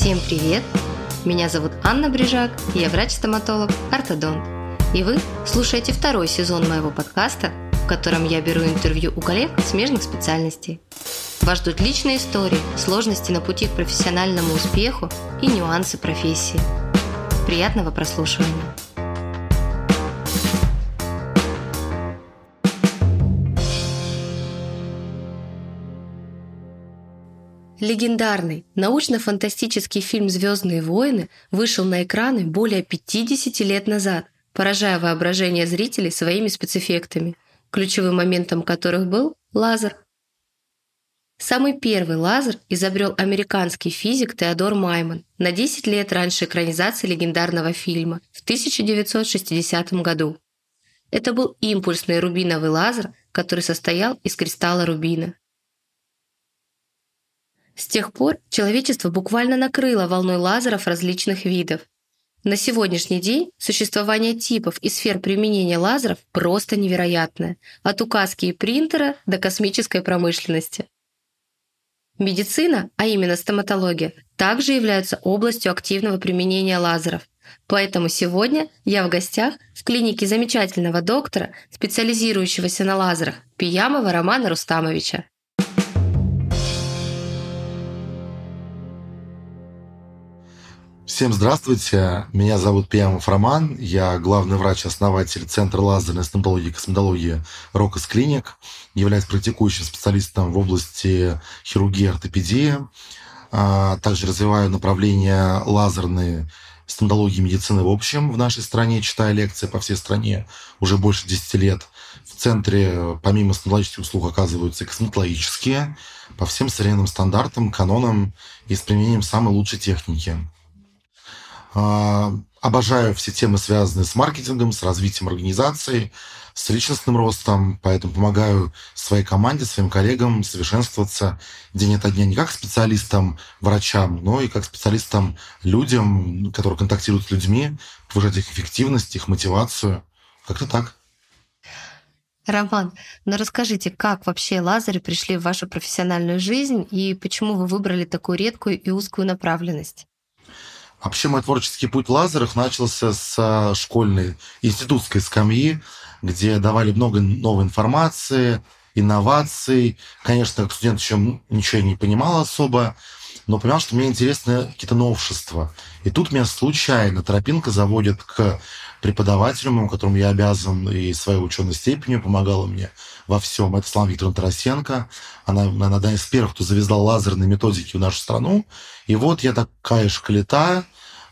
Всем привет! Меня зовут Анна Брижак, я врач-стоматолог, ортодонт. И вы слушаете второй сезон моего подкаста, в котором я беру интервью у коллег смежных специальностей. Вас ждут личные истории, сложности на пути к профессиональному успеху и нюансы профессии. Приятного прослушивания! Легендарный научно-фантастический фильм «Звездные войны» вышел на экраны более 50 лет назад, поражая воображение зрителей своими спецэффектами, ключевым моментом которых был лазер. Самый первый лазер изобрел американский физик Теодор Майман на 10 лет раньше экранизации легендарного фильма в 1960 году. Это был импульсный рубиновый лазер, который состоял из кристалла рубина. С тех пор человечество буквально накрыло волной лазеров различных видов. На сегодняшний день существование типов и сфер применения лазеров просто невероятное, от указки и принтера до космической промышленности. Медицина, а именно стоматология, также является областью активного применения лазеров. Поэтому сегодня я в гостях в клинике замечательного доктора, специализирующегося на лазерах, Пиямова Романа Рустамовича. Всем здравствуйте, меня зовут Пиамов Роман, я главный врач-основатель Центра лазерной стоматологии и косметологии Рокос Клиник, являюсь практикующим специалистом в области хирургии и ортопедии, а, также развиваю направление лазерной стоматологии медицины в общем в нашей стране, читаю лекции по всей стране уже больше 10 лет. В центре помимо стоматологических услуг оказываются косметологические. По всем современным стандартам, канонам и с применением самой лучшей техники. А, обожаю все темы, связанные с маркетингом, с развитием организации, с личностным ростом, поэтому помогаю своей команде, своим коллегам совершенствоваться день ото дня не как специалистам, врачам, но и как специалистам, людям, которые контактируют с людьми, повышать их эффективность, их мотивацию. Как-то так. Роман, ну расскажите, как вообще лазеры пришли в вашу профессиональную жизнь и почему вы выбрали такую редкую и узкую направленность? Вообще мой творческий путь в лазерах начался с школьной институтской скамьи, где давали много новой информации, инноваций. Конечно, как студент еще ничего не понимал особо, но понимал, что мне интересны какие-то новшества. И тут меня случайно тропинка заводит к преподавателю, которому я обязан и своей ученой степенью, помогала мне во всем. Это Слава Викторовна Тарасенко. Она, наверное, одна из первых, кто завязал лазерные методики в нашу страну. И вот я такая шкалета,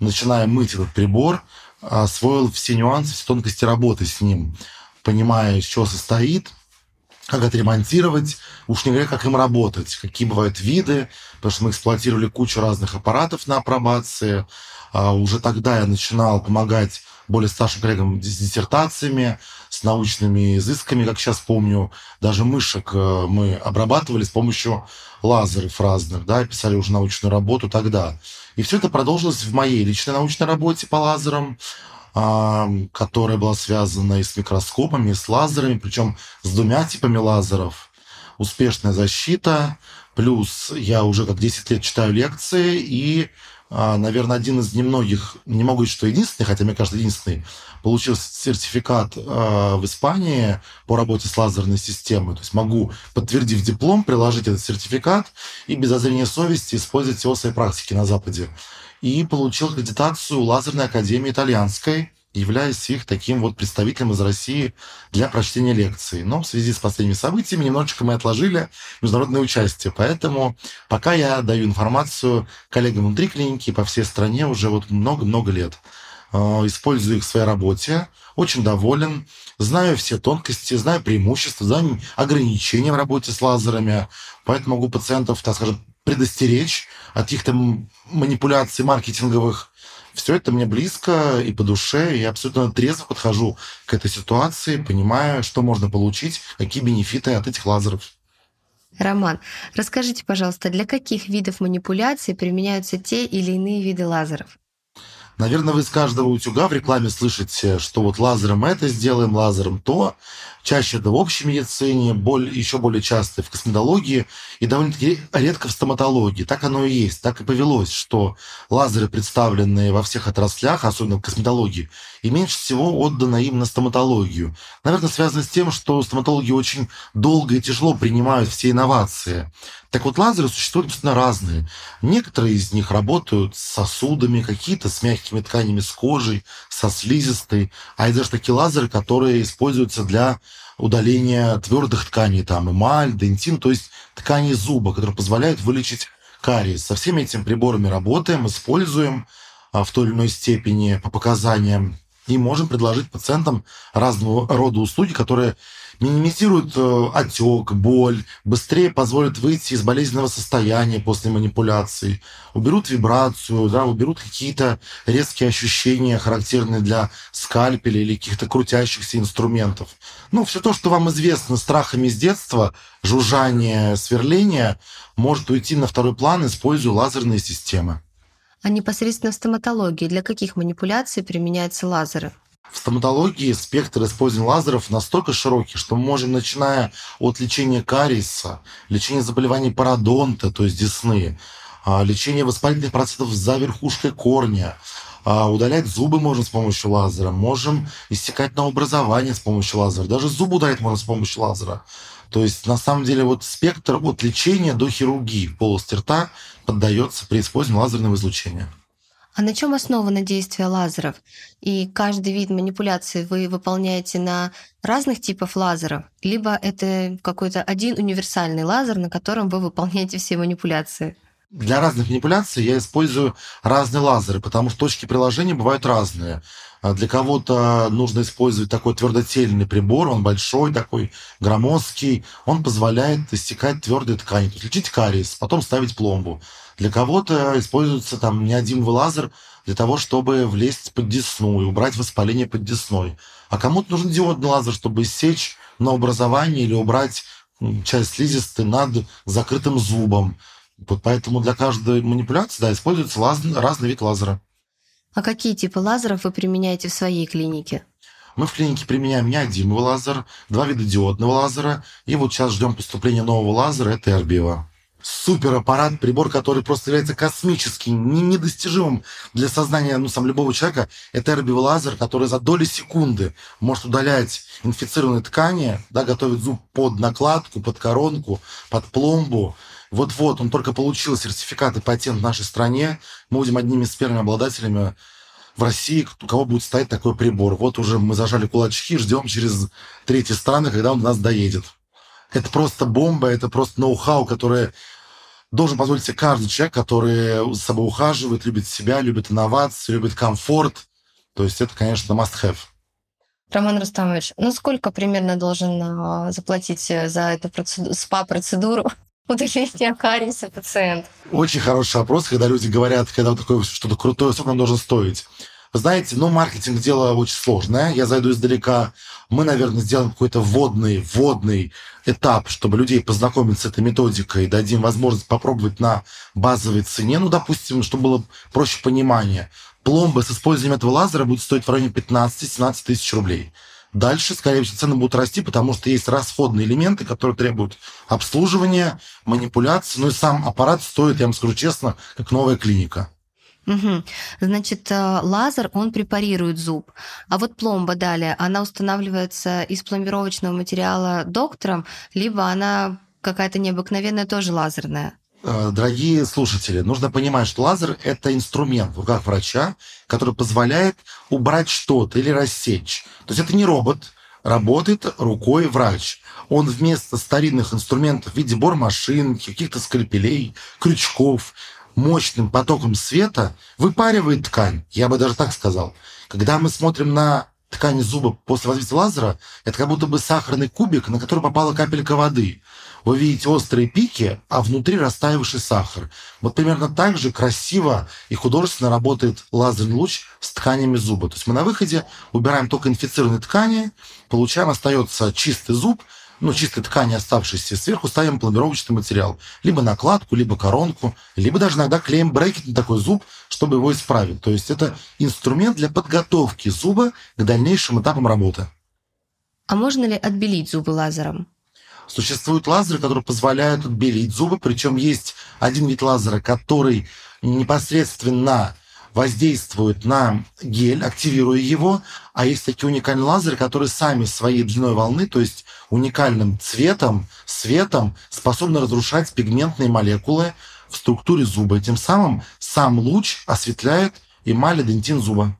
начиная мыть этот прибор, освоил все нюансы, все тонкости работы с ним, понимая, из чего состоит, как отремонтировать, уж не говоря, как им работать, какие бывают виды, потому что мы эксплуатировали кучу разных аппаратов на апробации. А уже тогда я начинал помогать более старшим коллегам с диссертациями, с научными изысками, как сейчас помню. Даже мышек э, мы обрабатывали с помощью лазеров разных, да, писали уже научную работу тогда. И все это продолжилось в моей личной научной работе по лазерам, а, которая была связана и с микроскопами, и с лазерами, причем с двумя типами лазеров. Успешная защита, плюс я уже как 10 лет читаю лекции и наверное, один из немногих, не могу говорить, что единственный, хотя, мне кажется, единственный, получил сертификат а, в Испании по работе с лазерной системой. То есть могу, подтвердив диплом, приложить этот сертификат и без зазрения совести использовать его в своей практике на Западе. И получил аккредитацию Лазерной академии итальянской, являясь их таким вот представителем из России для прочтения лекций. Но в связи с последними событиями немножечко мы отложили международное участие. Поэтому пока я даю информацию коллегам внутри клиники по всей стране уже вот много-много лет. Э, использую их в своей работе, очень доволен, знаю все тонкости, знаю преимущества, знаю ограничения в работе с лазерами, поэтому могу пациентов, так скажем, предостеречь от каких-то манипуляций маркетинговых, все это мне близко и по душе, и я абсолютно трезво подхожу к этой ситуации, понимая, что можно получить, какие бенефиты от этих лазеров. Роман, расскажите, пожалуйста, для каких видов манипуляций применяются те или иные виды лазеров? Наверное, вы с каждого утюга в рекламе слышите, что вот лазером это сделаем, лазером то. Чаще это в общей медицине, более, еще более часто в косметологии и довольно-таки редко в стоматологии. Так оно и есть. Так и повелось, что лазеры, представленные во всех отраслях, особенно в косметологии, и меньше всего отдано им на стоматологию. Наверное, связано с тем, что стоматологи очень долго и тяжело принимают все инновации. Так вот, лазеры существуют действительно разные. Некоторые из них работают с сосудами, какие-то с мягкими тканями, с кожей, со слизистой. А есть даже такие лазеры, которые используются для удаления твердых тканей, там эмаль, дентин, то есть ткани зуба, которые позволяют вылечить кариес. Со всеми этими приборами работаем, используем а, в той или иной степени по показаниям и можем предложить пациентам разного рода услуги, которые минимизируют э, отек, боль, быстрее позволят выйти из болезненного состояния после манипуляций, уберут вибрацию, да, уберут какие-то резкие ощущения, характерные для скальпеля или каких-то крутящихся инструментов. Ну, все то, что вам известно страхами с детства, жужжание, сверление, может уйти на второй план, используя лазерные системы. А непосредственно в стоматологии для каких манипуляций применяются лазеры? В стоматологии спектр использования лазеров настолько широкий, что мы можем, начиная от лечения кариеса, лечения заболеваний пародонта, то есть десны, а, лечения воспалительных процессов за верхушкой корня, а, удалять зубы можем с помощью лазера, можем иссекать на образование с помощью лазера, даже зубы удалять можно с помощью лазера. То есть, на самом деле, вот спектр от лечения до хирургии полости рта поддается при использовании лазерного излучения. А на чем основано действие лазеров? И каждый вид манипуляции вы выполняете на разных типов лазеров, либо это какой-то один универсальный лазер, на котором вы выполняете все манипуляции? Для разных манипуляций я использую разные лазеры, потому что точки приложения бывают разные. А для кого-то нужно использовать такой твердотельный прибор, он большой такой, громоздкий, он позволяет иссекать твердые ткани, то есть лечить кариес, потом ставить пломбу. Для кого-то используется там неодимовый лазер для того, чтобы влезть под десну и убрать воспаление под десной. А кому-то нужен диодный лазер, чтобы иссечь на образование или убрать часть слизистой над закрытым зубом. Вот поэтому для каждой манипуляции да, используется лаз... разный вид лазера. А какие типы лазеров вы применяете в своей клинике? Мы в клинике применяем неодимовый лазер, два вида диодного лазера, и вот сейчас ждем поступления нового лазера, это Эрбиева супер аппарат, прибор, который просто является космическим, недостижимым для сознания ну, сам любого человека. Это эрбиевый лазер, который за доли секунды может удалять инфицированные ткани, да, готовить зуб под накладку, под коронку, под пломбу. Вот-вот, он только получил сертификат и патент в нашей стране. Мы будем одними из первыми обладателями в России, у кого будет стоять такой прибор. Вот уже мы зажали кулачки, ждем через третьи страны, когда он до нас доедет. Это просто бомба, это просто ноу-хау, которое должен позволить себе каждый человек, который за собой ухаживает, любит себя, любит инновации, любит комфорт. То есть это, конечно, must-have. Роман Рустамович, ну сколько примерно должен а, заплатить э, за эту процеду- СПА-процедуру удаления кариеса пациент? Очень хороший вопрос, когда люди говорят, когда вот такое что-то крутое, сколько нам должен стоить. Знаете, ну, маркетинг дело очень сложное. Я зайду издалека. Мы, наверное, сделаем какой-то вводный, вводный этап, чтобы людей познакомить с этой методикой, дадим возможность попробовать на базовой цене, ну, допустим, чтобы было проще понимание. Пломба с использованием этого лазера будет стоить в районе 15-17 тысяч рублей. Дальше, скорее всего, цены будут расти, потому что есть расходные элементы, которые требуют обслуживания, манипуляции. Ну и сам аппарат стоит, я вам скажу честно, как новая клиника. Угу. Значит, э, лазер, он препарирует зуб. А вот пломба далее, она устанавливается из пломбировочного материала доктором, либо она какая-то необыкновенная, тоже лазерная? Э, дорогие слушатели, нужно понимать, что лазер – это инструмент в руках врача, который позволяет убрать что-то или рассечь. То есть это не робот, работает рукой врач. Он вместо старинных инструментов в виде бормашинки, каких-то скальпелей, крючков – мощным потоком света выпаривает ткань. Я бы даже так сказал. Когда мы смотрим на ткань зуба после воздействия лазера, это как будто бы сахарный кубик, на который попала капелька воды. Вы видите острые пики, а внутри растаявший сахар. Вот примерно так же красиво и художественно работает лазерный луч с тканями зуба. То есть мы на выходе убираем только инфицированные ткани, получаем, остается чистый зуб, ну, чистой ткани оставшейся, сверху ставим пломбировочный материал. Либо накладку, либо коронку, либо даже иногда клеим брекет на такой зуб, чтобы его исправить. То есть это инструмент для подготовки зуба к дальнейшим этапам работы. А можно ли отбелить зубы лазером? Существуют лазеры, которые позволяют отбелить зубы, причем есть один вид лазера, который непосредственно воздействует на гель, активируя его, а есть такие уникальные лазеры, которые сами своей длиной волны, то есть уникальным цветом, светом способны разрушать пигментные молекулы в структуре зуба. Тем самым сам луч осветляет эмаль и дентин зуба.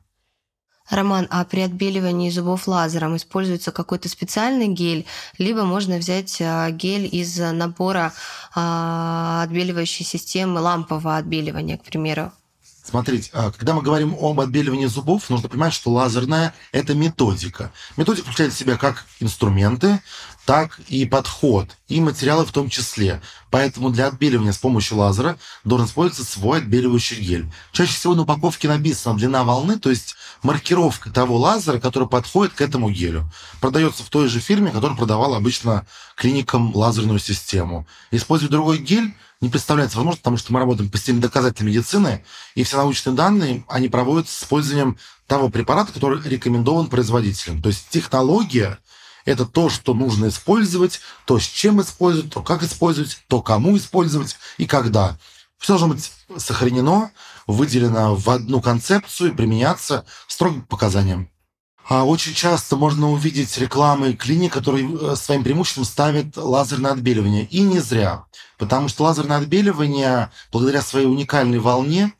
Роман, а при отбеливании зубов лазером используется какой-то специальный гель, либо можно взять а, гель из набора а, отбеливающей системы лампового отбеливания, к примеру? Смотрите, а, когда мы говорим об отбеливании зубов, нужно понимать, что лазерная – это методика. Методика включает в себя как инструменты, так и подход, и материалы в том числе. Поэтому для отбеливания с помощью лазера должен использоваться свой отбеливающий гель. Чаще всего на упаковке написана длина волны, то есть маркировка того лазера, который подходит к этому гелю. Продается в той же фирме, которая продавала обычно клиникам лазерную систему. Использовать другой гель не представляется возможным, потому что мы работаем по системе доказательной медицины, и все научные данные, они проводятся с использованием того препарата, который рекомендован производителем. То есть технология – это то, что нужно использовать, то, с чем использовать, то, как использовать, то, кому использовать и когда. Все должно быть сохранено, выделено в одну концепцию и применяться строго по показаниям. А очень часто можно увидеть рекламы клиник, которые э, своим преимуществом ставят лазерное отбеливание. И не зря. Потому что лазерное отбеливание, благодаря своей уникальной волне,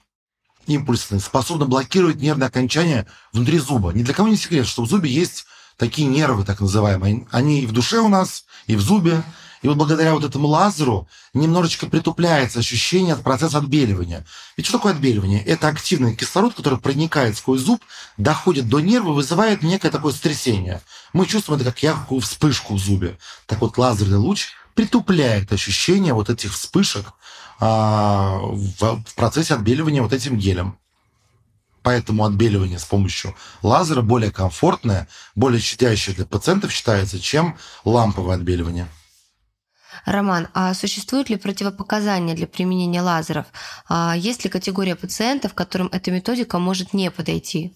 импульсной, способно блокировать нервные окончания внутри зуба. Ни для кого не секрет, что в зубе есть такие нервы, так называемые. Они и в душе у нас, и в зубе. И вот благодаря вот этому лазеру немножечко притупляется ощущение от процесса отбеливания. Ведь что такое отбеливание? Это активный кислород, который проникает сквозь зуб, доходит до нерва, вызывает некое такое сотрясение. Мы чувствуем это как яркую вспышку в зубе. Так вот, лазерный луч притупляет ощущение вот этих вспышек а, в, в процессе отбеливания вот этим гелем. Поэтому отбеливание с помощью лазера более комфортное, более щадящее для пациентов считается, чем ламповое отбеливание. Роман, а существуют ли противопоказания для применения лазеров? А есть ли категория пациентов, которым эта методика может не подойти?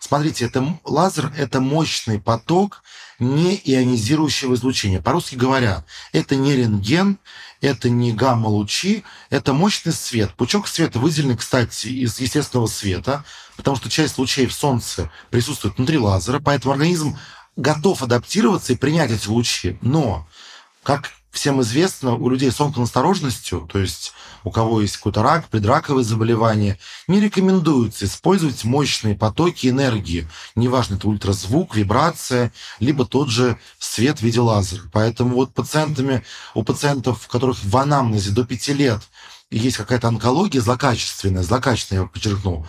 Смотрите, это, лазер – это мощный поток неионизирующего излучения. По-русски говоря, это не рентген, это не гамма-лучи, это мощный свет. Пучок света выделен, кстати, из естественного света, потому что часть лучей в Солнце присутствует внутри лазера, поэтому организм готов адаптироваться и принять эти лучи. Но, как всем известно, у людей с онконасторожностью, то есть у кого есть какой-то рак, предраковые заболевания, не рекомендуется использовать мощные потоки энергии. Неважно, это ультразвук, вибрация, либо тот же свет в виде лазера. Поэтому вот пациентами, у пациентов, у которых в анамнезе до 5 лет есть какая-то онкология злокачественная, злокачественная, я подчеркну,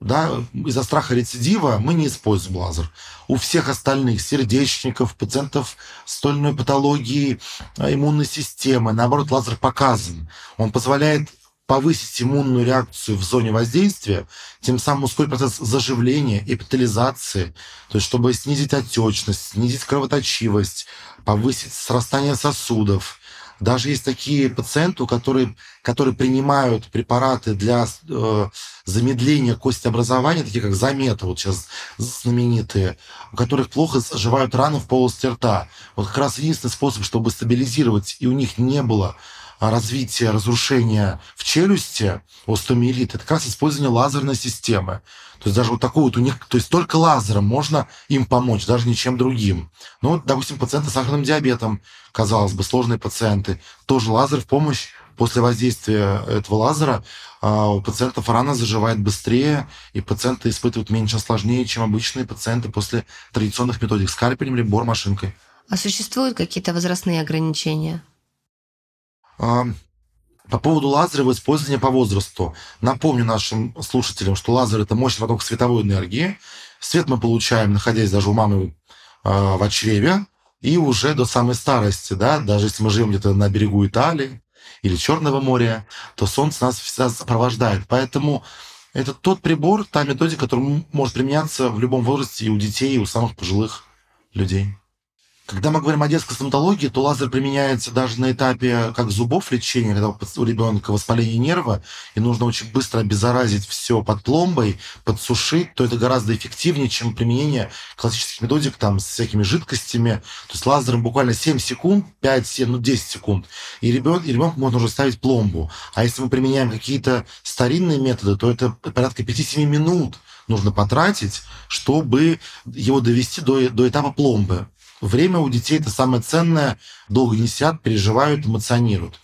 да, из-за страха рецидива мы не используем лазер. У всех остальных сердечников, пациентов с той патологией а, иммунной системы, наоборот, лазер показан. Он позволяет повысить иммунную реакцию в зоне воздействия, тем самым ускорить процесс заживления, эпитализации, то есть чтобы снизить отечность, снизить кровоточивость, повысить срастание сосудов, даже есть такие пациенты, которые, которые принимают препараты для э, замедления костеобразования, такие как замета, вот сейчас знаменитые, у которых плохо заживают раны в полости рта. Вот как раз единственный способ, чтобы стабилизировать, и у них не было развития разрушения в челюсти, остеомиелит, это как раз использование лазерной системы. То есть даже вот такой вот у них, то есть только лазером можно им помочь, даже ничем другим. Ну вот, допустим, пациенты с сахарным диабетом, казалось бы, сложные пациенты, тоже лазер в помощь после воздействия этого лазера а, у пациентов рана заживает быстрее, и пациенты испытывают меньше осложнений, чем обычные пациенты после традиционных методик скальпелем или бормашинкой. А существуют какие-то возрастные ограничения? А, по поводу лазерного использования по возрасту. Напомню нашим слушателям, что лазер – это мощный поток световой энергии. Свет мы получаем, находясь даже у мамы э, в чреве, и уже до самой старости, да, даже если мы живем где-то на берегу Италии или Черного моря, то солнце нас всегда сопровождает. Поэтому это тот прибор, та методика, которая может применяться в любом возрасте и у детей, и у самых пожилых людей. Когда мы говорим о детской стоматологии, то лазер применяется даже на этапе как зубов лечения, когда у ребенка воспаление нерва, и нужно очень быстро обеззаразить все под пломбой, подсушить, то это гораздо эффективнее, чем применение классических методик там, с всякими жидкостями. То есть лазером буквально 7 секунд, 5, 7, ну 10 секунд, и, ребен, и можно уже ставить пломбу. А если мы применяем какие-то старинные методы, то это порядка 5-7 минут нужно потратить, чтобы его довести до, до этапа пломбы. Время у детей это самое ценное, долго не сидят, переживают, эмоционируют.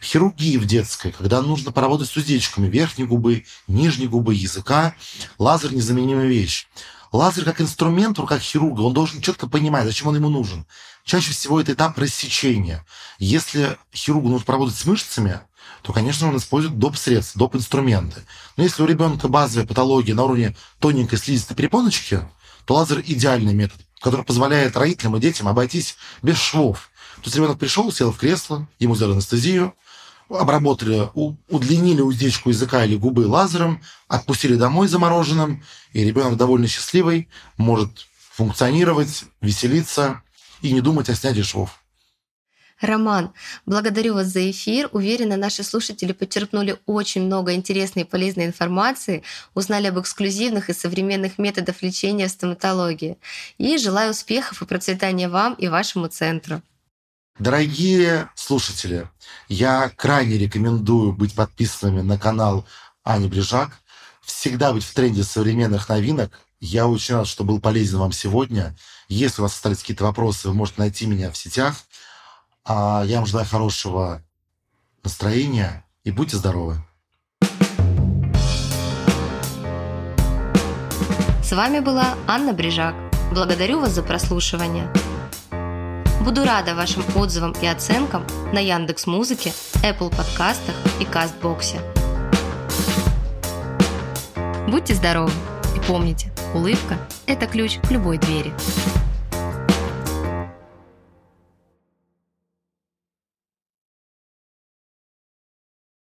Хирургии в детской, когда нужно поработать с уздечками верхней губы, нижней губы, языка, лазер незаменимая вещь. Лазер как инструмент в руках хирурга, он должен четко понимать, зачем он ему нужен. Чаще всего это этап рассечения. Если хирургу нужно поработать с мышцами, то, конечно, он использует доп. средства, доп. инструменты. Но если у ребенка базовая патология на уровне тоненькой слизистой перепоночки, то лазер идеальный метод который позволяет родителям и детям обойтись без швов. То есть ребенок пришел, сел в кресло, ему сделали анестезию, обработали, удлинили уздечку языка или губы лазером, отпустили домой замороженным, и ребенок довольно счастливый, может функционировать, веселиться и не думать о снятии швов. Роман, благодарю вас за эфир. Уверена, наши слушатели почерпнули очень много интересной и полезной информации, узнали об эксклюзивных и современных методах лечения в стоматологии. И желаю успехов и процветания вам и вашему центру. Дорогие слушатели, я крайне рекомендую быть подписанными на канал Ани Брижак, всегда быть в тренде современных новинок. Я очень рад, что был полезен вам сегодня. Если у вас остались какие-то вопросы, вы можете найти меня в сетях – а я вам желаю хорошего настроения и будьте здоровы. С вами была Анна Брижак. Благодарю вас за прослушивание. Буду рада вашим отзывам и оценкам на Яндекс Музыке, Apple подкастах и Кастбоксе. Будьте здоровы и помните, улыбка – это ключ к любой двери.